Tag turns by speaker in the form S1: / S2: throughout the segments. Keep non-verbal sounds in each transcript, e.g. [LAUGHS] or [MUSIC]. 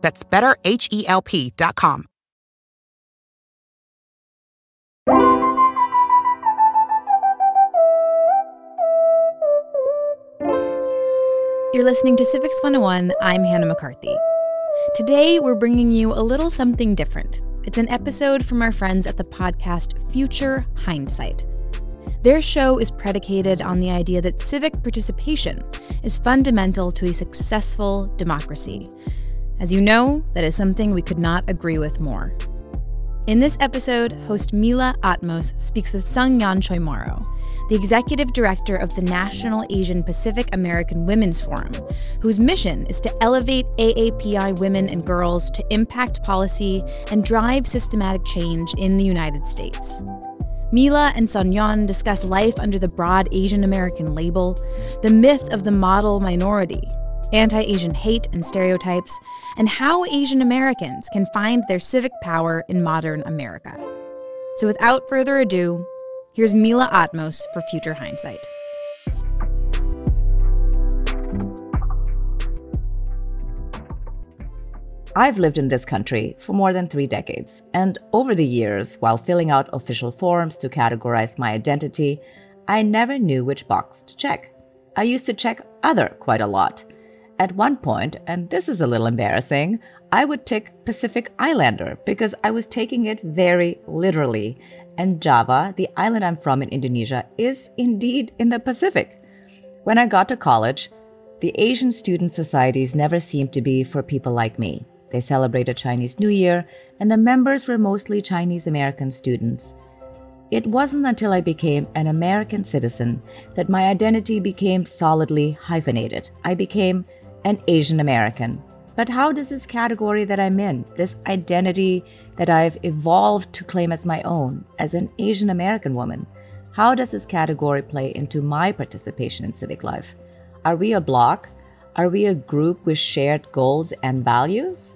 S1: That's betterhelp.com.
S2: You're listening to Civics 101. I'm Hannah McCarthy. Today, we're bringing you a little something different. It's an episode from our friends at the podcast Future Hindsight. Their show is predicated on the idea that civic participation is fundamental to a successful democracy. As you know, that is something we could not agree with more. In this episode, host Mila Atmos speaks with Sungyeon Choimorrow, the executive director of the National Asian Pacific American Women's Forum, whose mission is to elevate AAPI women and girls to impact policy and drive systematic change in the United States. Mila and Sungyeon discuss life under the broad Asian American label, the myth of the model minority, anti Asian hate and stereotypes, and how Asian Americans can find their civic power in modern America. So, without further ado, here's Mila Atmos for Future Hindsight.
S3: I've lived in this country for more than three decades, and over the years, while filling out official forms to categorize my identity, I never knew which box to check. I used to check other quite a lot. At one point, and this is a little embarrassing, I would tick Pacific Islander because I was taking it very literally. And Java, the island I'm from in Indonesia, is indeed in the Pacific. When I got to college, the Asian student societies never seemed to be for people like me. They celebrated Chinese New Year, and the members were mostly Chinese American students. It wasn't until I became an American citizen that my identity became solidly hyphenated. I became an Asian American. But how does this category that I'm in, this identity that I've evolved to claim as my own, as an Asian American woman, how does this category play into my participation in civic life? Are we a block? Are we a group with shared goals and values?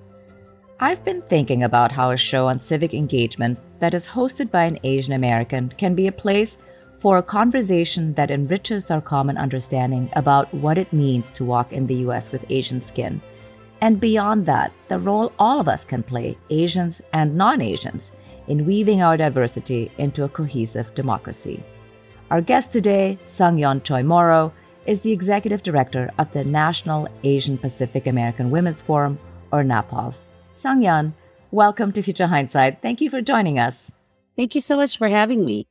S3: I've been thinking about how a show on civic engagement that is hosted by an Asian American can be a place for a conversation that enriches our common understanding about what it means to walk in the US with Asian skin. And beyond that, the role all of us can play, Asians and non Asians, in weaving our diversity into a cohesive democracy. Our guest today, Sungyeon Choimorrow, is the executive director of the National Asian Pacific American Women's Forum, or NAPAWF. Sungyeon, welcome to Future Hindsight. Thank you for joining us.
S4: Thank you so much for having me.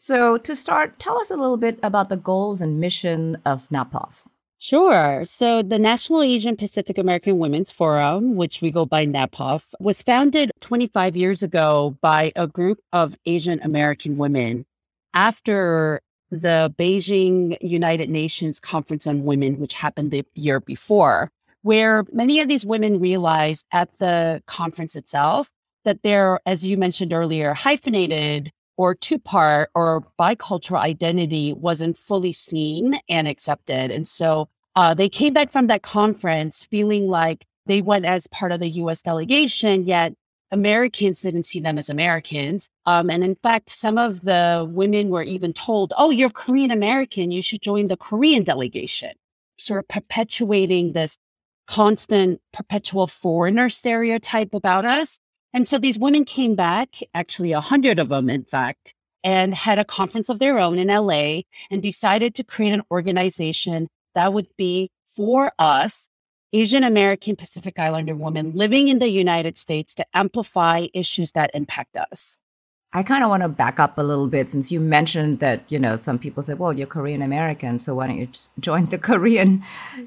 S3: So, to start, tell us a little bit about the goals and mission of NAPAWF.
S4: Sure. So, the National Asian Pacific American Women's Forum, which we go by NAPAWF, was founded 25 years ago by a group of Asian American women after the Beijing United Nations Conference on Women, which happened the year before, where many of these women realized at the conference itself that they're, as you mentioned earlier, hyphenated or two part or bicultural identity wasn't fully seen and accepted. And so uh, they came back from that conference feeling like they went as part of the US delegation, yet Americans didn't see them as Americans. Um, and in fact, some of the women were even told, oh, you're Korean American, you should join the Korean delegation, sort of perpetuating this constant, perpetual foreigner stereotype about us. And so these women came back, actually a hundred of them, in fact, and had a conference of their own in LA and decided to create an organization that would be for us Asian American Pacific Islander women living in the United States to amplify issues that impact us.
S3: I kind of want to back up a little bit since you mentioned that, you know, some people say, well, you're Korean American, so why don't you [LAUGHS] join the Korean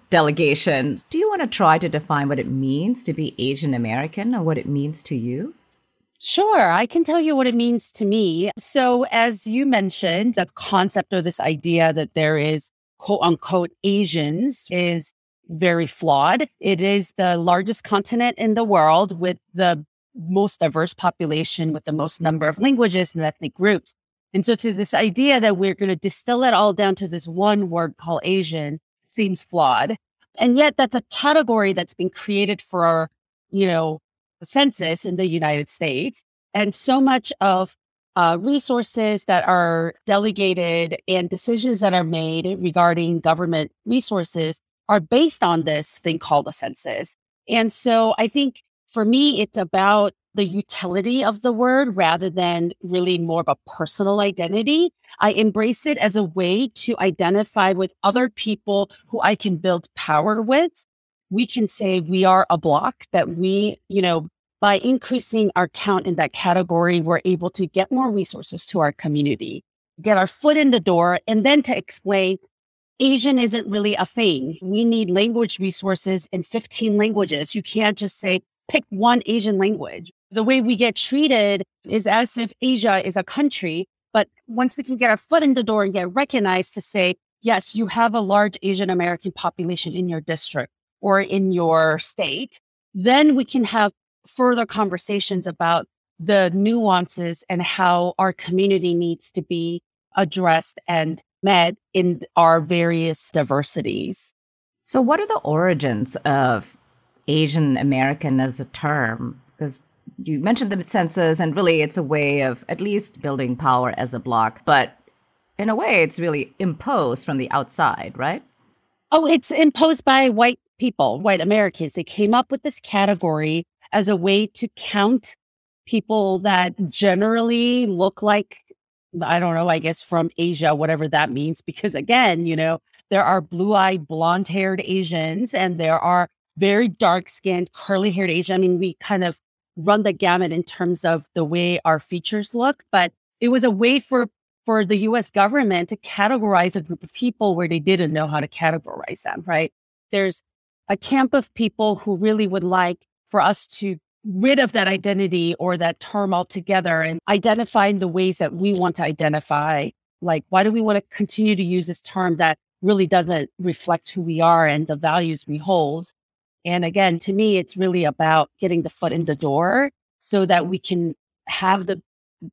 S3: delegation? Do you want to try to define what it means to be Asian American or what it means to you?
S4: Sure, I can tell you what it means to me. So, as you mentioned, the concept or this idea that there is quote unquote Asians is very flawed. It is the largest continent in the world with the most diverse population, with the most number of languages and ethnic groups. And so, to this idea that we're going to distill it all down to this one word called Asian seems flawed. And yet, that's a category that's been created for our, you know, the census in the United States. And so much of uh, resources that are delegated and decisions that are made regarding government resources are based on this thing called the census. And so I think for me, it's about the utility of the word rather than really more of a personal identity. I embrace it as a way to identify with other people who I can build power with. We can say we are a block that we, you know, by increasing our count in that category, we're able to get more resources to our community, get our foot in the door, and then to explain Asian isn't really a thing. We need language resources in 15 languages. You can't just say, pick one Asian language. The way we get treated is as if Asia is a country. But once we can get our foot in the door and get recognized to say, yes, you have a large Asian American population in your district or in your state, then we can have further conversations about the nuances and how our community needs to be addressed and met in our various diversities.
S3: So, what are the origins of Asian American as a term? Because you mentioned the census, and really it's a way of at least building power as a block, but in a way it's really imposed from the outside, right?
S4: Oh, it's imposed by white people, white Americans. They came up with this category as a way to count people that generally look like, I don't know, I guess from Asia, whatever that means. Because again, you know, there are blue eyed, blonde haired Asians and there are very dark skinned, curly haired Asian. I mean, we kind of run the gamut in terms of the way our features look, but it was a way for for the US government to categorize a group of people where they didn't know how to categorize them, right? There's a camp of people who really would like for us to rid of that identity or that term altogether and identifying the ways that we want to identify. Like, why do we want to continue to use this term that really doesn't reflect who we are and the values we hold? And again, to me, it's really about getting the foot in the door so that we can have the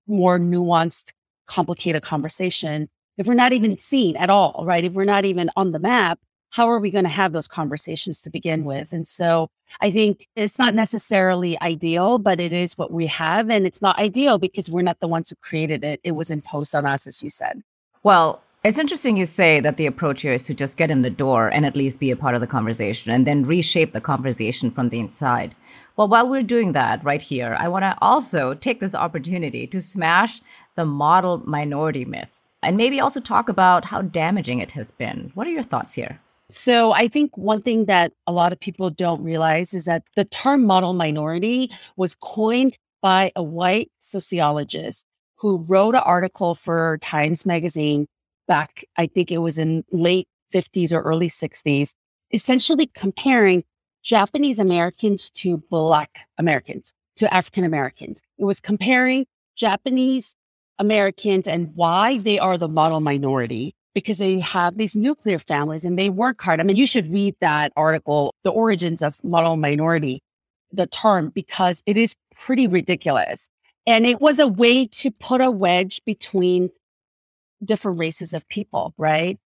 S4: more nuanced, complicated conversation. If we're not even seen at all, right? If we're not even on the map, how are we going to have those conversations to begin with? And so I think it's not necessarily ideal, but it is what we have. And it's not ideal because we're not the ones who created it. It was imposed on us, as you said.
S3: Well, it's interesting you say that the approach here is to just get in the door and at least be a part of the conversation and then reshape the conversation from the inside. Well, while we're doing that right here, I want to also take this opportunity to smash the model minority myth and maybe also talk about how damaging it has been. What are your thoughts here?
S4: So I think one thing that a lot of people don't realize is that the term model minority was coined by a white sociologist who wrote an article for Times Magazine back, I think it was in late 50s or early 60s, essentially comparing Japanese Americans to Black Americans, to African Americans. It was comparing Japanese Americans and why they are the model minority because they have these nuclear families and they work hard. I mean, you should read that article, The Origins of Model Minority, the term, because it is pretty ridiculous. And it was a way to put a wedge between different races of people, right?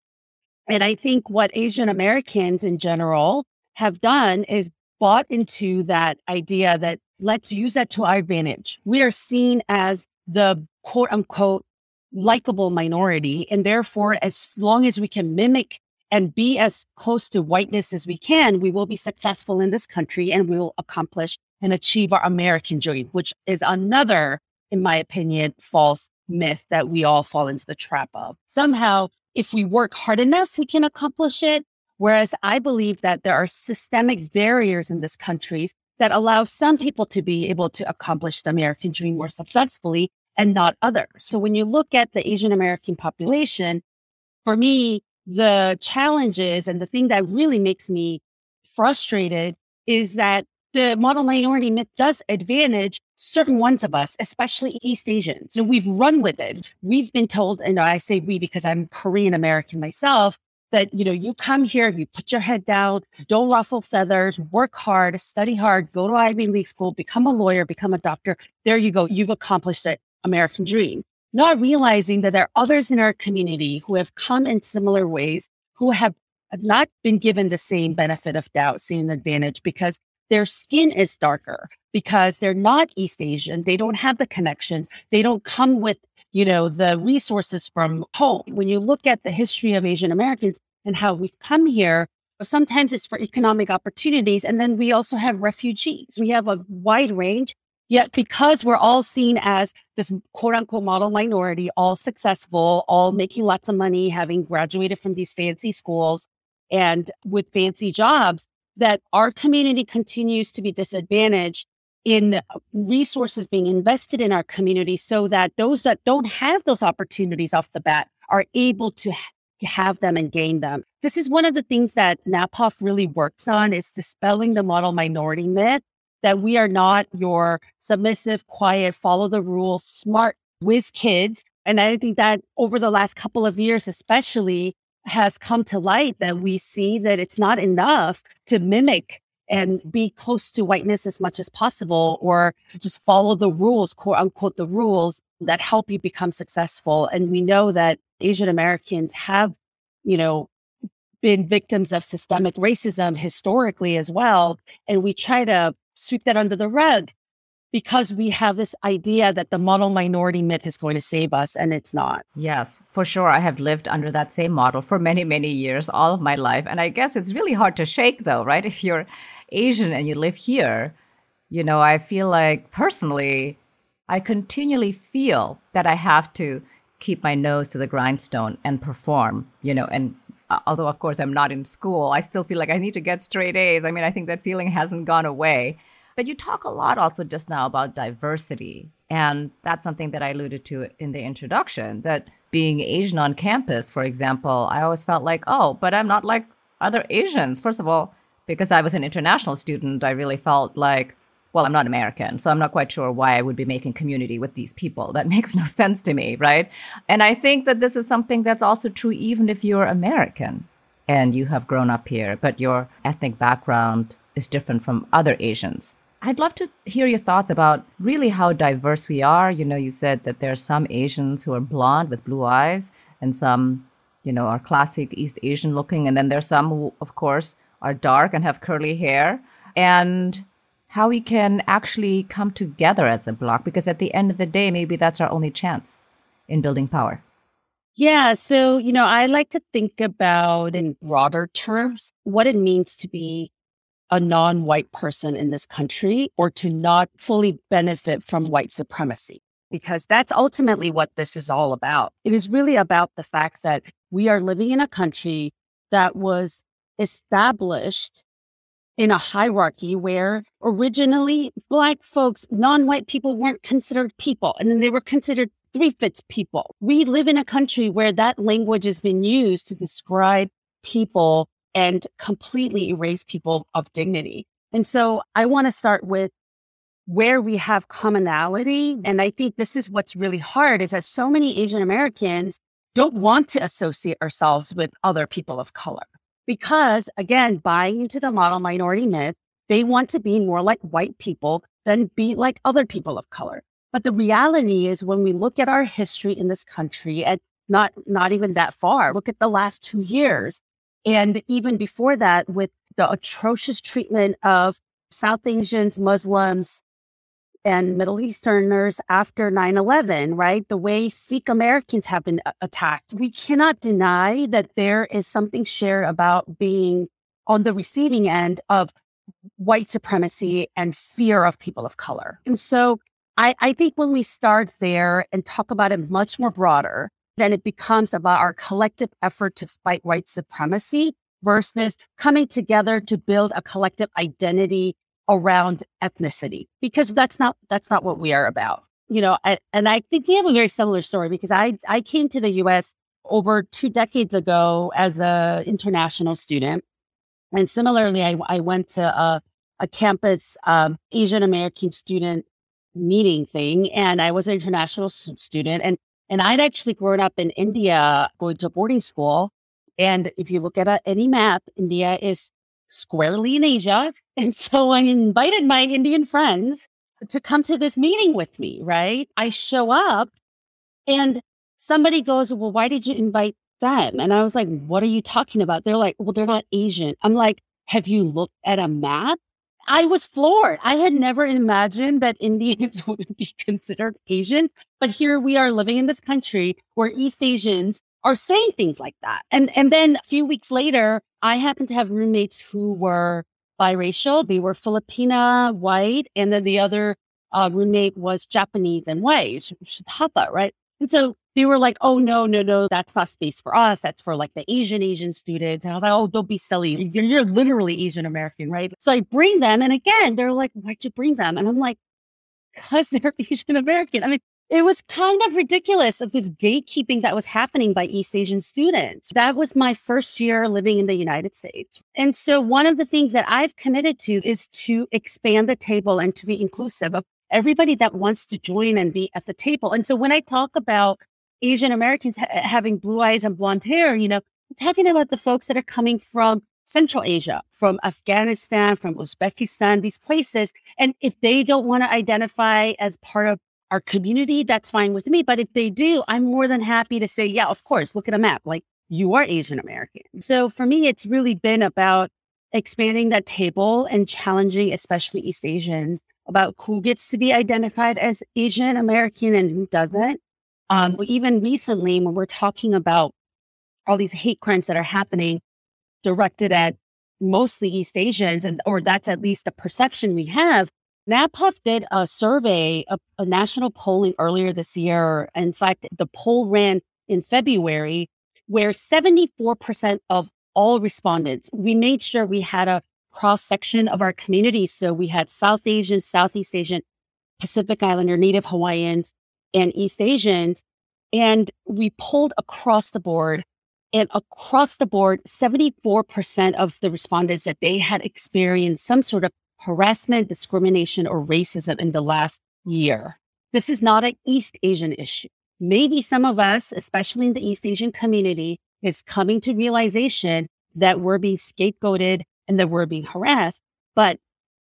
S4: And I think what Asian Americans in general have done is bought into that idea that let's use that to our advantage. We are seen as the quote unquote likable minority. And therefore, as long as we can mimic and be as close to whiteness as we can, we will be successful in this country and we will accomplish and achieve our American dream, which is another, in my opinion, false myth that we all fall into the trap of. Somehow, if we work hard enough, we can accomplish it. Whereas I believe that there are systemic barriers in this country that allow some people to be able to accomplish the American dream more successfully and not others. So when you look at the Asian American population, for me, the challenges and the thing that really makes me frustrated is that the model minority myth does advantage certain ones of us, especially East Asians. And we've run with it. We've been told, and I say we because I'm Korean American myself, that you know you come here, you put your head down, don't ruffle feathers, work hard, study hard, go to Ivy League school, become a lawyer, become a doctor. There you go. You've accomplished the American dream. Not realizing that there are others in our community who have come in similar ways, who have not been given the same benefit of doubt, same advantage because their skin is darker because they're not East Asian. They don't have the connections. They don't come with, you know, the resources from home. When you look at the history of Asian Americans and how we've come here, sometimes it's for economic opportunities. And then we also have refugees. We have a wide range. Yet, because we're all seen as this quote unquote model minority, all successful, all making lots of money, having graduated from these fancy schools and with fancy jobs, that our community continues to be disadvantaged in uh, resources being invested in our community so that those that don't have those opportunities off the bat are able to have them and gain them. This is one of the things that NAPAWF really works on is dispelling the model minority myth that we are not your submissive, quiet, follow the rules, smart whiz kids. And I think that over the last couple of years, especially, has come to light that we see that it's not enough to mimic and be close to whiteness as much as possible or just follow the rules, quote unquote, the rules that help you become successful. And we know that Asian Americans have, you know, been victims of systemic racism historically as well. And we try to sweep that under the rug because we have this idea that the model minority myth is going to save us and it's not.
S3: Yes, for sure. I have lived under that same model for many, many years, all of my life. And I guess it's really hard to shake, though, right? If you're Asian and you live here, you know, I feel like personally, I continually feel that I have to keep my nose to the grindstone and perform, you know, and uh, although of course I'm not in school, I still feel like I need to get straight A's. I mean, I think that feeling hasn't gone away. But you talk a lot also just now about diversity. And that's something that I alluded to in the introduction that being Asian on campus, for example, I always felt like, oh, but I'm not like other Asians. First of all, because I was an international student, I really felt like, well, I'm not American, so I'm not quite sure why I would be making community with these people. That [LAUGHS] makes no sense to me, right? And I think that this is something that's also true even if you're American and you have grown up here, but your ethnic background is different from other Asians. I'd love to hear your thoughts about really how diverse we are. You know, you said that there are some Asians who are blonde with blue eyes, and some, you know, are classic East Asian looking. And then there's some who, of course, are dark and have curly hair. And how we can actually come together as a block, because at the end of the day, maybe that's our only chance in building power.
S4: Yeah. So, you know, I like to think about in broader terms what it means to be a non white person in this country or to not fully benefit from white supremacy, because that's ultimately what this is all about. It is really about the fact that we are living in a country that was established in a hierarchy where originally Black folks, non white people weren't considered people, and then they were considered three fifths people. We live in a country where that language has been used to describe people and completely erase people of dignity. And so I want to start with where we have commonality. And I think this is what's really hard is that so many Asian Americans don't want to associate ourselves with other people of color because, again, buying into the model minority myth, they want to be more like white people than be like other people of color. But the reality is, when we look at our history in this country, and not not even that far, look at the last two years, and even before that, with the atrocious treatment of South Asians, Muslims, and Middle Easterners after 9 11, right? The way Sikh Americans have been attacked. We cannot deny that there is something shared about being on the receiving end of white supremacy and fear of people of color. And so I, I think when we start there and talk about it much more broader, then it becomes about our collective effort to fight white supremacy. versus coming together to build a collective identity around ethnicity because that's not that's not what we are about you know I, and i think we have a very similar story because i i came to the us over two decades ago as a international student and similarly i, I went to a, a campus um, asian american student meeting thing and i was an international student and and i'd actually grown up in india going to boarding school and if you look at a, any map india is squarely in Asia. [LAUGHS] And so I invited my Indian friends to come to this meeting with me, right? I show up and somebody goes, Well, why did you invite them? And I was like, What are you talking about? They're like, Well, they're not Asian. I'm like, Have you looked at a map? I was floored. I had never imagined that Indians [LAUGHS] would be considered Asian, but here we are living in this country where East Asians are saying things like that. And and then a few weeks later, I happened to have roommates who were biracial. They were Filipina, white, and then the other uh, roommate was Japanese and white, Hapa, right? And so they were like, "Oh no, no, no, that's not space for us. That's for like the Asian Asian students." And I was like, "Oh, don't be silly. You're, you're literally Asian American, right?" So I bring them, and again, they're like, "Why'd you bring them?" And I'm like, "Cause they're [LAUGHS] Asian American." I mean, it was kind of ridiculous of this gatekeeping that was happening by East Asian students. That was my first year living in the United States. And so one of the things that I've committed to is to expand the table and to be inclusive of everybody that wants to join and be at the table. And so when I talk about Asian Americans ha- eh, having blue eyes and blonde hair, you know, I'm talking about the folks that are coming from Central Asia, from Afghanistan, from Uzbekistan, these places. And if they don't want to identify as part of our community, that's fine with me. But if they do, I'm more than happy to say, yeah, of course, look at a map. Like you are Asian American. So for me, it's really been about expanding that table and challenging, especially East Asians, about who gets to be identified as Asian American and who doesn't. Um, even recently, when we're talking about all these hate crimes that are happening directed at mostly East Asians, and or that's at least the perception we have, NAPAWF did a survey, a, a national polling earlier this year. In fact, the poll ran in February, where 74% of all respondents, we made sure we had a cross section of our community. So we had South Asians, Southeast Asian, Pacific Islander, Native Hawaiians, and East Asians. And we polled across the board. And across the board, 74% of the respondents that they had experienced some sort of harassment, discrimination, or racism in the last year. This is not an East Asian issue. Maybe some of us, especially in the East Asian community, is coming to realization that we're being scapegoated and that we're being harassed. But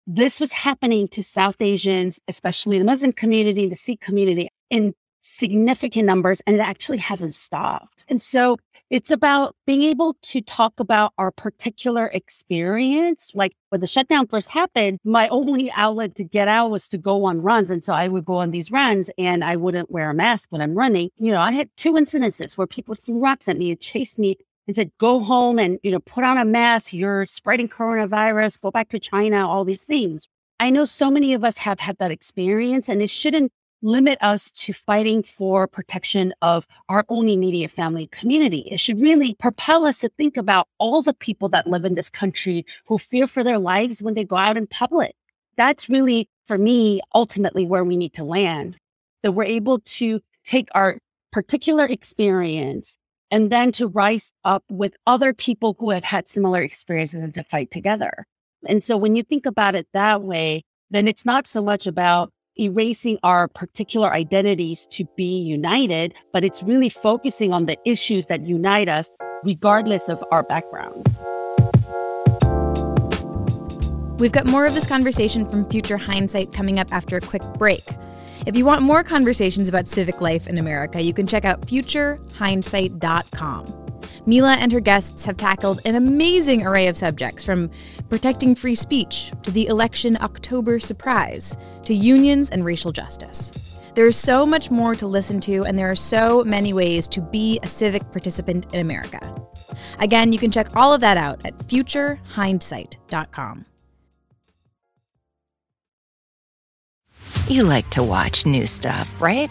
S4: this was happening to South Asians, especially the Muslim community, the Sikh community, in significant numbers, and it actually hasn't stopped. And so it's about being able to talk about our particular experience. Like when the shutdown first happened, my only outlet to get out was to go on runs. And so I would go on these runs and I wouldn't wear a mask when I'm running. You know, I had two incidences where people threw rocks at me and chased me and said, go home and, you know, put on a mask. You're spreading coronavirus, go back to China, all these things. I know so many of us have had that experience and it shouldn't limit us to fighting for protection of our own immediate family community. It should really propel us to think about all the people that live in this country who fear for their lives when they go out in public. That's really, for me, ultimately where we need to land. That we're able to take our particular experience and then to rise up with other people who have had similar experiences and to fight together. And so when you think about it that way, then it's not so much about erasing our particular identities to be united, but it's really focusing on the issues that unite us regardless of our backgrounds.
S2: We've got more of this conversation from Future Hindsight coming up after a quick break. If you want more conversations about civic life in America, you can check out futurehindsight.com. Mila and her guests have tackled an amazing array of subjects from protecting free speech to the election October surprise to unions and racial justice. There's so much more to listen to, and there are so many ways to be a civic participant in America. Again, you can check all of that out at futurehindsight.com.
S5: You like to watch new stuff, right?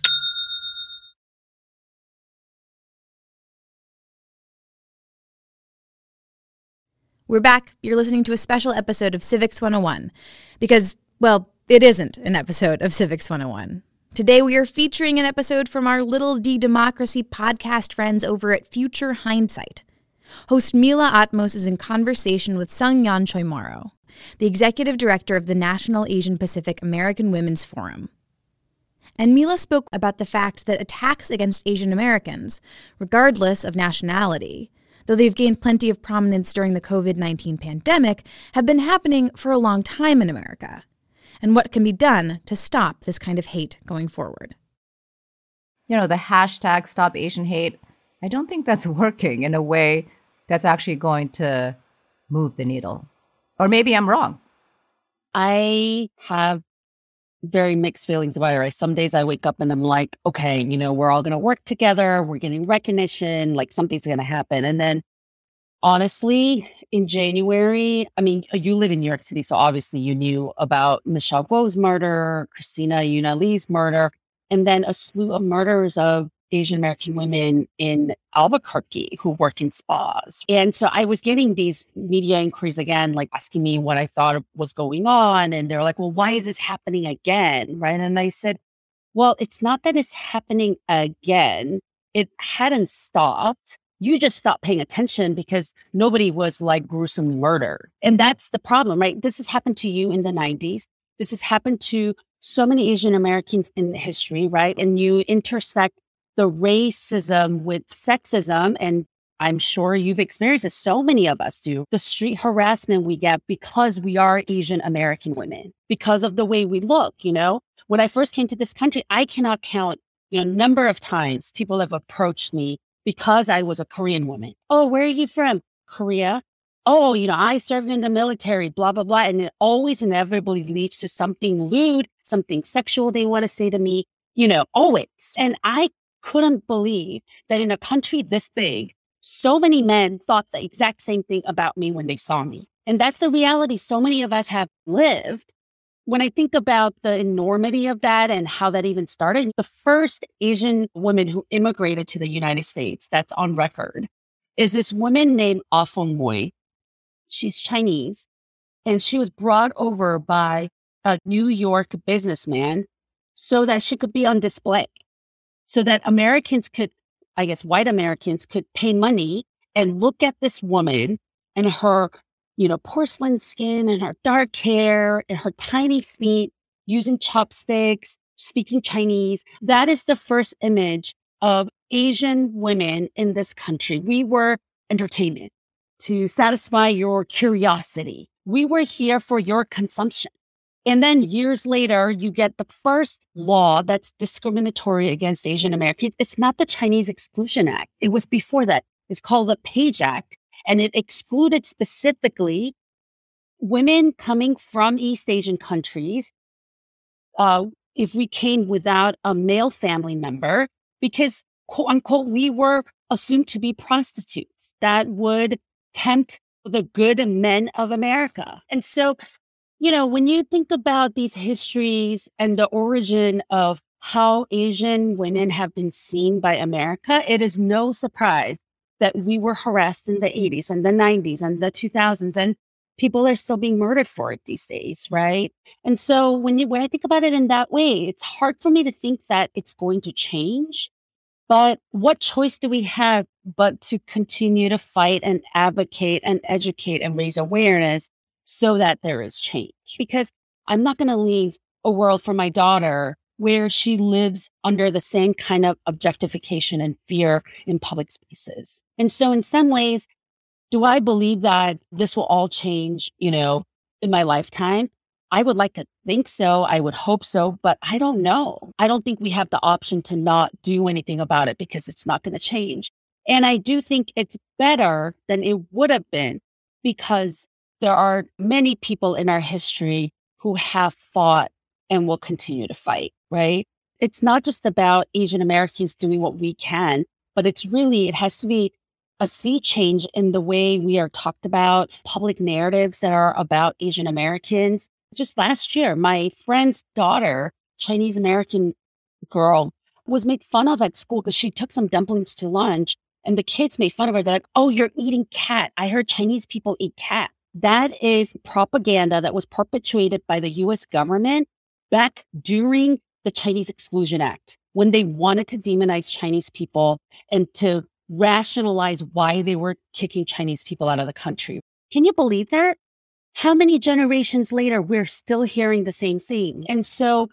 S2: We're back. You're listening to a special episode of Civics 101 because, well, it isn't an episode of Civics 101. Today, we are featuring an episode from our Little D Democracy podcast friends over at Future Hindsight. Host Mila Atmos is in conversation with Sung-Yeon Choi Morrow, the executive director of the National Asian Pacific American Women's Forum. And Mila spoke about the fact that attacks against Asian Americans, regardless of nationality, though they've gained plenty of prominence during the COVID 19 pandemic, have been happening for a long time in America. And what can be done to stop this kind of hate going forward?
S3: You know, the hashtag stop Asian hate, I don't think that's [LAUGHS] working in a way that's actually going to move the needle. Or maybe I'm wrong.
S4: I have very mixed feelings about it. Right? Some days I wake up and I'm like, okay, you know, we're all going to work together. We're getting recognition. Like something's going to happen. And then honestly, in January, I mean, uh, you live in New York City. So obviously you knew about Michelle Go's murder, Christina Yuna Lee's murder, and then a slew of murders of Asian American women in Albuquerque who work in spas. And so I was getting these media inquiries again, like asking me what I thought was going on. And they're like, well, why is this happening again? Right. And I said, well, it's not that it's happening again, it hadn't stopped. You just stopped paying attention because nobody was like gruesomely murdered. And that's the problem, right? This has happened to you in the 90s. This has happened to so many Asian Americans in history, right? And you intersect the racism with sexism and I'm sure you've experienced it. So many of us do. The street harassment we get because we are Asian American women, because of the way we look. You know, when I first came to this country, I cannot count you know number of times people have approached me because I was a Korean woman. Oh, where are you from? Korea. Oh, you know, I served in the military, blah, blah, blah. And it always inevitably leads to something lewd, something sexual they want to say to me, you know, always. And I couldn't believe that in a country this big, so many men thought the exact same thing about me when they saw me. And that's the reality so many of us have lived. When I think about the enormity of that and how that even started, the first Asian woman who immigrated to the United States that's on record is this woman named Ah Feng Mui. She's Chinese and she was brought over by a New York businessman so that she could be on display so that Americans could, I guess, white Americans could pay money and look at this woman and her, you know, porcelain skin and her dark hair and her tiny feet using chopsticks, speaking Chinese. That is the first image of Asian women in this country. We were entertainment to satisfy your curiosity. We were here for your consumption. And then years later, you get the first law that's discriminatory against Asian Americans. It's not the Chinese Exclusion Act. It was before that. It's called the Page Act. And it excluded specifically women coming from East Asian countries uh, if we came without a male family member, because quote unquote, we were assumed to be prostitutes that would tempt the good men of America. And so you know, when you think about these histories and the origin of how Asian women have been seen by America, it is no surprise that we were harassed in the 80s and the 90s and the 2000s and people are still being murdered for it these days, right? And so when you when I think about it in that way, it's hard for me to think that it's going to change. But what choice do we have but to continue to fight and advocate and educate and raise awareness so that there is change? Because I'm not going to leave a world for my daughter where she lives under the same kind of objectification and fear in public spaces. And so, in some ways, do I believe that this will all change, you know, in my lifetime? I would like to think so. I would hope so, but I don't know. I don't think we have the option to not do anything about it because it's not going to change. And I do think it's better than it would have been because there are many people in our history who have fought and will continue to fight, right? It's not just about Asian Americans doing what we can, but it's really, it has to be a sea change in the way we are talked about, public narratives that are about Asian Americans. Just last year, my friend's daughter, Chinese American girl, was made fun of at school because she took some dumplings to lunch and the kids made fun of her. They're like, oh, you're eating cat. I heard Chinese people eat cat. That is propaganda that was perpetuated by the US government back during the Chinese Exclusion Act when they wanted to demonize Chinese people and to rationalize why they were kicking Chinese people out of the country. Can you believe that? How many generations later, we're still hearing the same thing? And so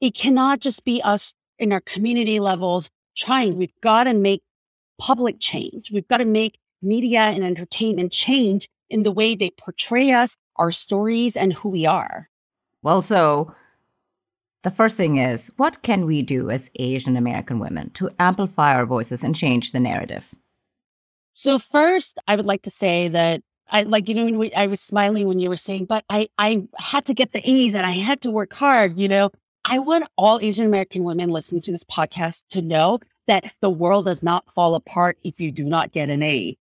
S4: it cannot just be us in our community levels trying. We've got to make public change. We've got to make media and entertainment change in the way they portray us, our stories, and who we are.
S3: Well, so the first thing is what can we do as Asian American women to amplify our voices and change the narrative?
S4: So, first, I would like to say that I like, you know, I was smiling when you were saying, but I, I had to get the A's and I had to work hard, you know. I want all Asian American women listening to this podcast to know that the world does not fall apart if you do not get an A.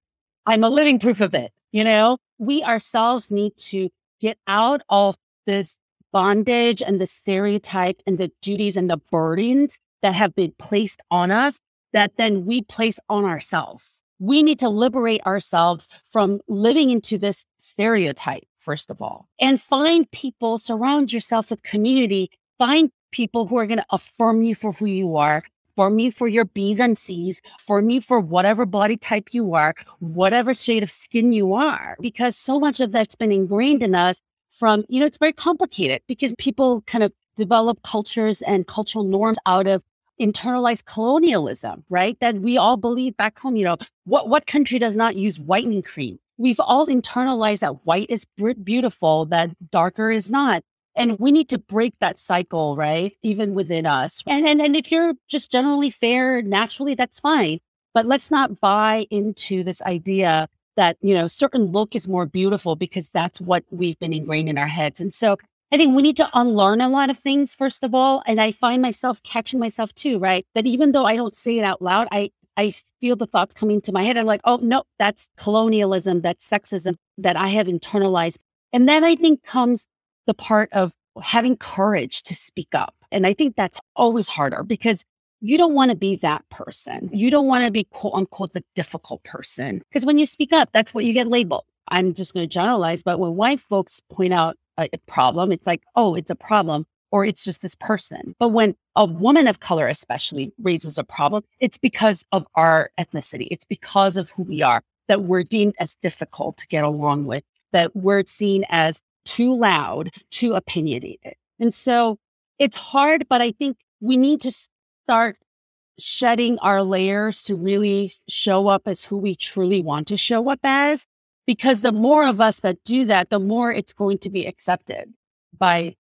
S4: I'm a living proof of it. You know, we ourselves need to get out of this bondage and the stereotype and the duties and the burdens that have been placed on us that then we place on ourselves. We need to liberate ourselves from living into this stereotype, first of all, and find people, surround yourself with community, find people who are going to affirm you for who you are, for me for your B's and C's, for me for whatever body type you are, whatever shade of skin you are, because so much of that's been ingrained in us from, you know, it's very complicated because people kind of develop cultures and cultural norms out of internalized colonialism, right? That we all believe back home, you know, what, what country does not use whitening cream? We've all internalized that white is beautiful, that darker is not. And we need to break that cycle, right? Even within us. And, and, and if you're just generally fair naturally, that's fine. But let's not buy into this idea that, you know, certain look is more beautiful because that's what we've been ingrained in our heads. And so I think we need to unlearn a lot of things, first of all. And I find myself catching myself too, right? That even though I don't say it out loud, I, I feel the thoughts coming to my head. I'm like, oh, no, that's colonialism, that's sexism that I have internalized. And then I think comes the part of having courage to speak up. And I think that's always harder because you don't want to be that person. You don't want to be quote unquote the difficult person. Because when you speak up, that's what you get labeled. I'm just going to generalize, but when white folks point out a, problem, it's like, oh, it's a problem or it's just this person. But when a woman of color, especially, raises a problem, it's because of our ethnicity. It's because of who we are that we're deemed as difficult to get along with, that we're seen as too loud, too opinionated. And so it's hard, but I think we need to start shedding our layers to really show up as who we truly want to show up as. Because the more of us that do that, the more it's going to be accepted by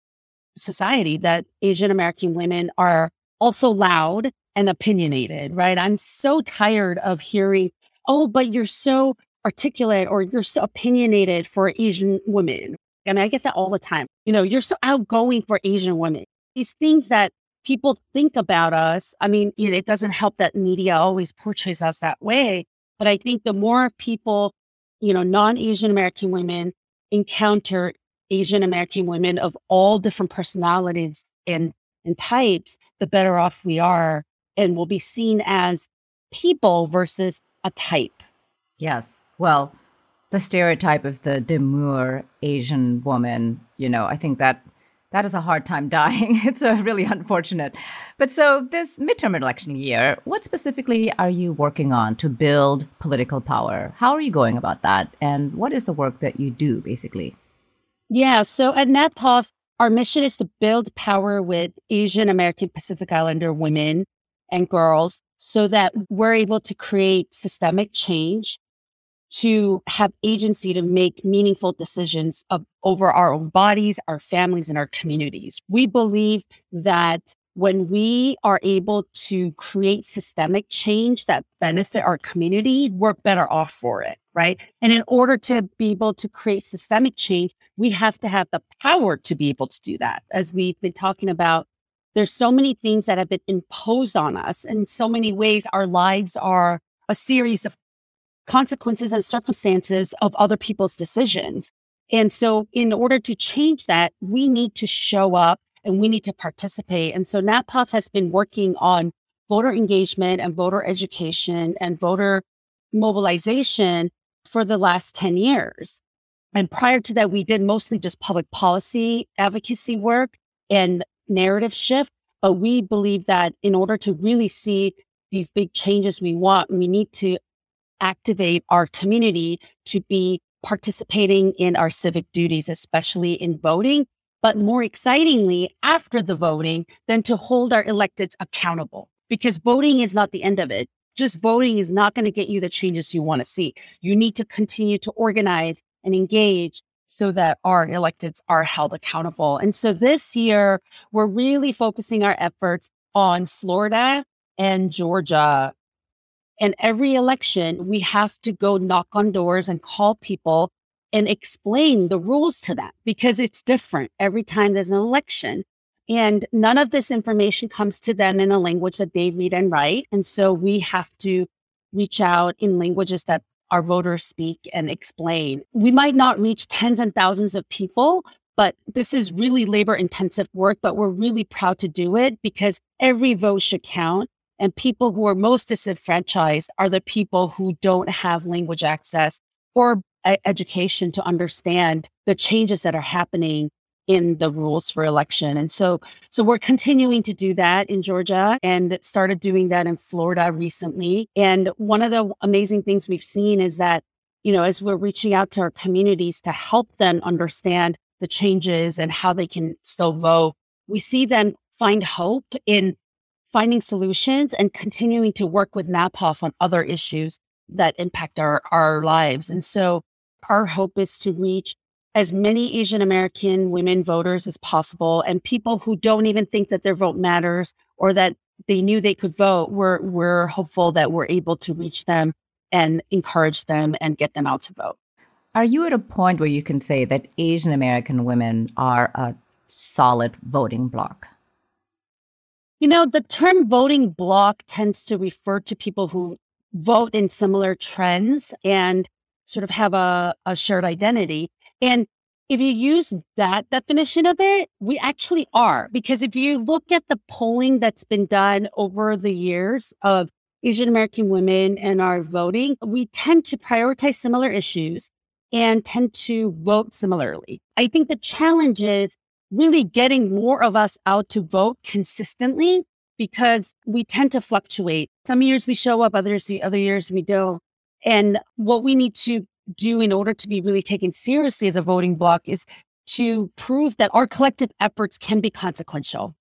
S4: society that Asian American women are also loud and opinionated, right? I'm so tired of hearing, oh, but you're so articulate or you're so opinionated for Asian women I mean, I get that all the time. You know, you're so outgoing for Asian women. These things that people think about us. I mean, it doesn't help that media always portrays us that way. But I think the more people, you know, non Asian American women encounter Asian American women of all different personalities and, and types, the better off we are and will be seen as people versus a type.
S3: Yes. Well, the stereotype of the demure Asian woman, you know, I think that That is a hard time dying. [LAUGHS] It's a really unfortunate. But so this midterm election year, what specifically are you working on to build political power? How are you going about that? And what is the work that you do basically?
S4: Yeah, so at NAPAWF, our mission is to build power with Asian American Pacific Islander women and girls so that we're able to create systemic change to have agency to make meaningful decisions of, over our own bodies, our families, and our communities. We believe that when we are able to create systemic change that benefit our community, we're better off for it, right? And in order to be able to create systemic change, we have to have the power to be able to do that. As we've been talking about, there's so many things that have been imposed on us. In so many ways, our lives are a series of consequences and circumstances of other people's decisions. And so, in order to change that, we need to show up and we need to participate. And so, NAPAWF has been working on voter engagement and voter education and voter mobilization for the last 10 years. And prior to that, we did mostly just public policy advocacy work and narrative shift. But we believe that in order to really see these big changes we want, we need to activate our community to be participating in our civic duties, especially in voting, but more excitingly, after the voting, than to hold our electeds accountable because voting is not the end of it. Just voting is not going to get you the changes you want to see. You need to continue to organize and engage so that our electeds are held accountable. And so this year, we're really focusing our efforts on Florida and Georgia and every election, we have to go knock on doors and call people and explain the rules to them because it's different every time there's an election. And none of this information comes to them in a language that they read and write. And so we have to reach out in languages that our voters speak and explain. We might not reach tens and thousands of people, but this is really labor intensive work, but we're really proud to do it because every vote should count. And people who are most disenfranchised are the people who don't have language access or education to understand the changes that are happening in the rules for election. And so so we're continuing to do that in Georgia and started doing that in Florida recently. And one of the amazing things we've seen is that you know as we're reaching out to our communities to help them understand the changes and how they can still vote, we see them find hope in finding solutions and continuing to work with NAPAWF on other issues that impact our, our lives. And so our hope is to reach as many Asian American women voters as possible and people who don't even think that their vote matters or that they knew they could vote. We're, we're hopeful that we're able to reach them and encourage them and get them out to vote.
S3: Are you at a point where you can say that Asian American women are a solid voting bloc?
S4: You know, the term voting bloc tends to refer to people who vote in similar trends and sort of have a, a shared identity. And if you use that definition of it, we actually are. Because if you look at the polling that's been done over the years of Asian American women and our voting, we tend to prioritize similar issues and tend to vote similarly. I think the challenge is really getting more of us out to vote consistently because we tend to fluctuate. Some years we show up, others other years we don't. And what we need to do in order to be really taken seriously as a voting bloc is to prove that our collective efforts can be consequential.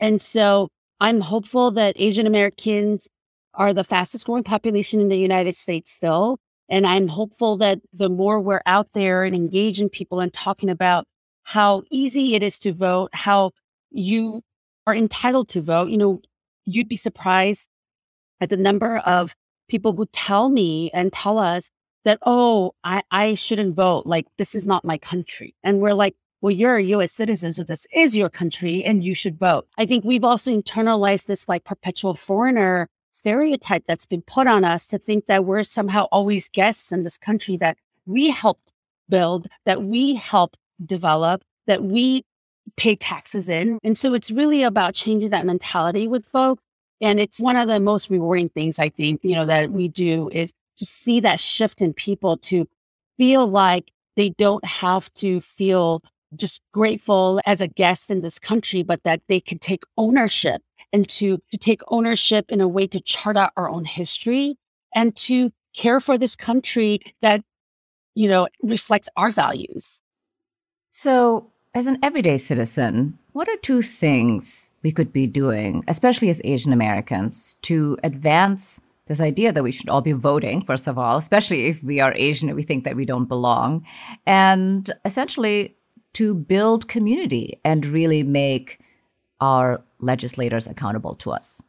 S4: And so I'm hopeful that Asian Americans are the fastest growing population in the United States still. And I'm hopeful that the more we're out there and engaging people and talking about how easy it is to vote, how you are entitled to vote. You know, you'd be surprised at the number of people who tell me and tell us that, oh, I, I shouldn't vote. Like, this is not my country. And we're like, well, you're a US citizen, so this is your country and you should vote. I think we've also internalized this like perpetual foreigner stereotype that's been put on us to think that we're somehow always guests in this country that we helped build, that we helped develop that we pay taxes in. And so it's really about changing that mentality with folks. And it's one of the most rewarding things I think, you know, that we do is to see that shift in people to feel like they don't have to feel just grateful as a guest in this country, but that they can take ownership and to, to take ownership in a way to chart out our own history and to care for this country that, you know, reflects our values.
S3: So, as an everyday citizen, what are two things we could be doing, especially as Asian Americans, to advance this idea that we should all be voting, first of all, especially if we are Asian and we think that we don't belong, and essentially to build community and really make our legislators accountable to us?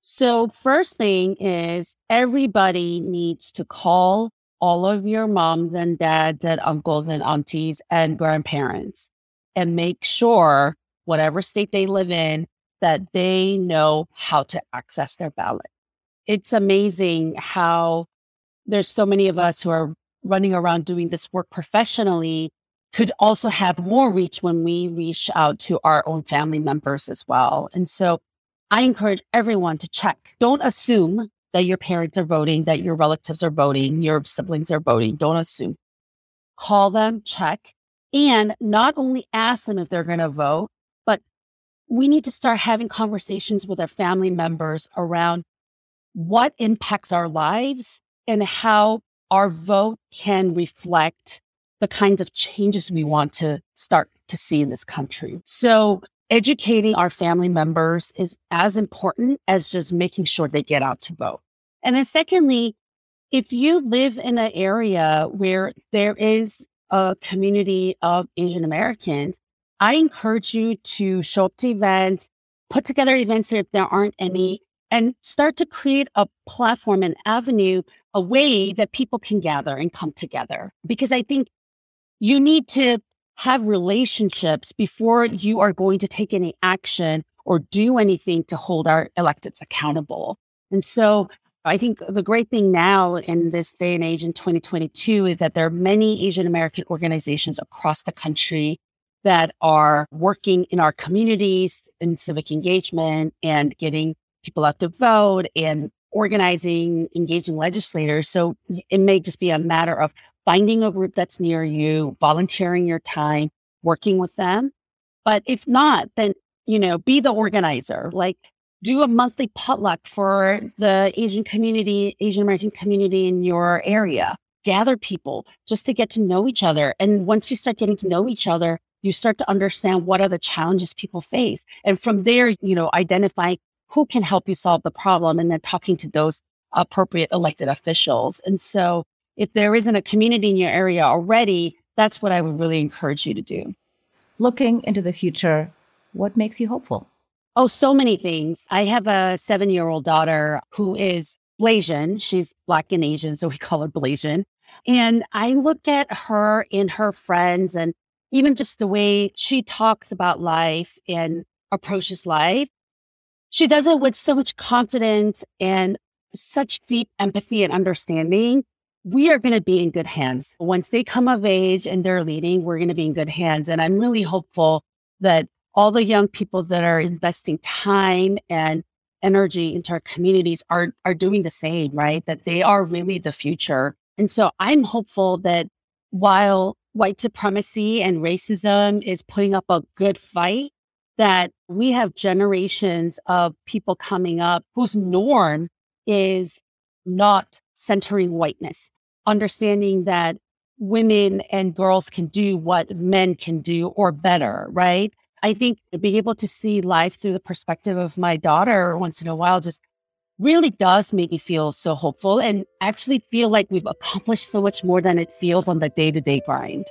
S4: So, first thing is everybody needs to call all of your moms and dads and uncles and aunties and grandparents and make sure, whatever state they live in, that they know how to access their ballot it's amazing how there's so many of us who are running around doing this work professionally could also have more reach when we reach out to our own family members as well. And so I encourage everyone to check. Don't assume that your parents are voting, that your relatives are voting, your siblings are voting. Don't assume. Call them, check, and not only ask them if they're going to vote, but we need to start having conversations with our family members around what impacts our lives and how our vote can reflect the kinds of changes we want to start to see in this country. So, educating our family members is as important as just making sure they get out to vote. And then, secondly, if you live in an area where there is a community of Asian Americans, I encourage you to show up to events, put together events if there aren't any, and start to create a platform, an avenue, a way that people can gather and come together. Because I think you need to have relationships before you are going to take any action or do anything to hold our electeds accountable. And so I think the great thing now in this day and age in 2022 is that there are many Asian American organizations across the country that are working in our communities in civic engagement and getting people out to vote and organizing, engaging legislators. So it may just be a matter of finding a group that's near you, volunteering your time, working with them. But if not, then, you know, be the organizer. Like do a monthly potluck for the Asian community, Asian American community in your area. Gather people just to get to know each other. And once you start getting to know each other, you start to understand what are the challenges people face. And from there, you know, identify who can help you solve the problem and then talking to those appropriate elected officials. And so if there isn't a community in your area already, that's what I would really encourage you to do.
S3: Looking into the future, what makes you hopeful?
S4: Oh, so many things. I have a seven year old daughter who is Blasian. She's Black and Asian, so we [LAUGHS] call her Blasian. And I look at her and her friends and even just the way she talks about life and approaches life she does it with so much confidence and such deep empathy and understanding. We are going to be in good hands. Once they come of age and they're leading, we're going to be in good hands. And I'm really hopeful that all the young people that are investing time and energy into our communities are are doing the same, right? That they are really the future. And so I'm hopeful that while white supremacy and racism is putting up a good fight, that we have generations of people coming up whose norm is not centering whiteness, understanding that women and girls can do what men can do or better, right? I think being able to see life through the perspective of my daughter once in a while just really does make me feel so hopeful and actually feel like we've accomplished so much more than it feels on the day to day grind.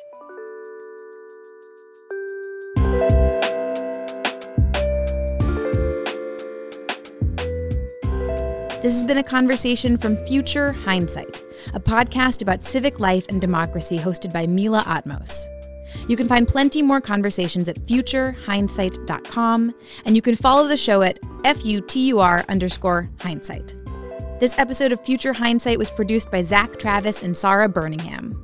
S2: This has been a conversation from Future Hindsight, a podcast about civic life and democracy hosted by Mila Atmos. You can find plenty more conversations at futurehindsight.com, and you can follow the show at FUTUR underscore hindsight. This episode of Future Hindsight was produced by Zach Travis and Sarah Birmingham.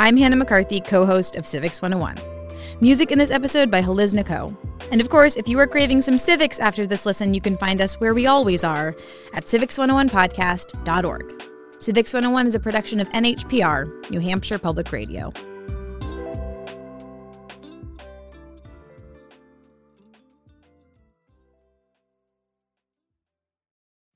S2: I'm Hannah McCarthy, co host of Civics 101. Music in this episode by Haliz Nako. And of course, if you are craving some civics after this listen, you can find us where we always are at civics101podcast.org. Civics 101 is a production of NHPR, New Hampshire Public Radio.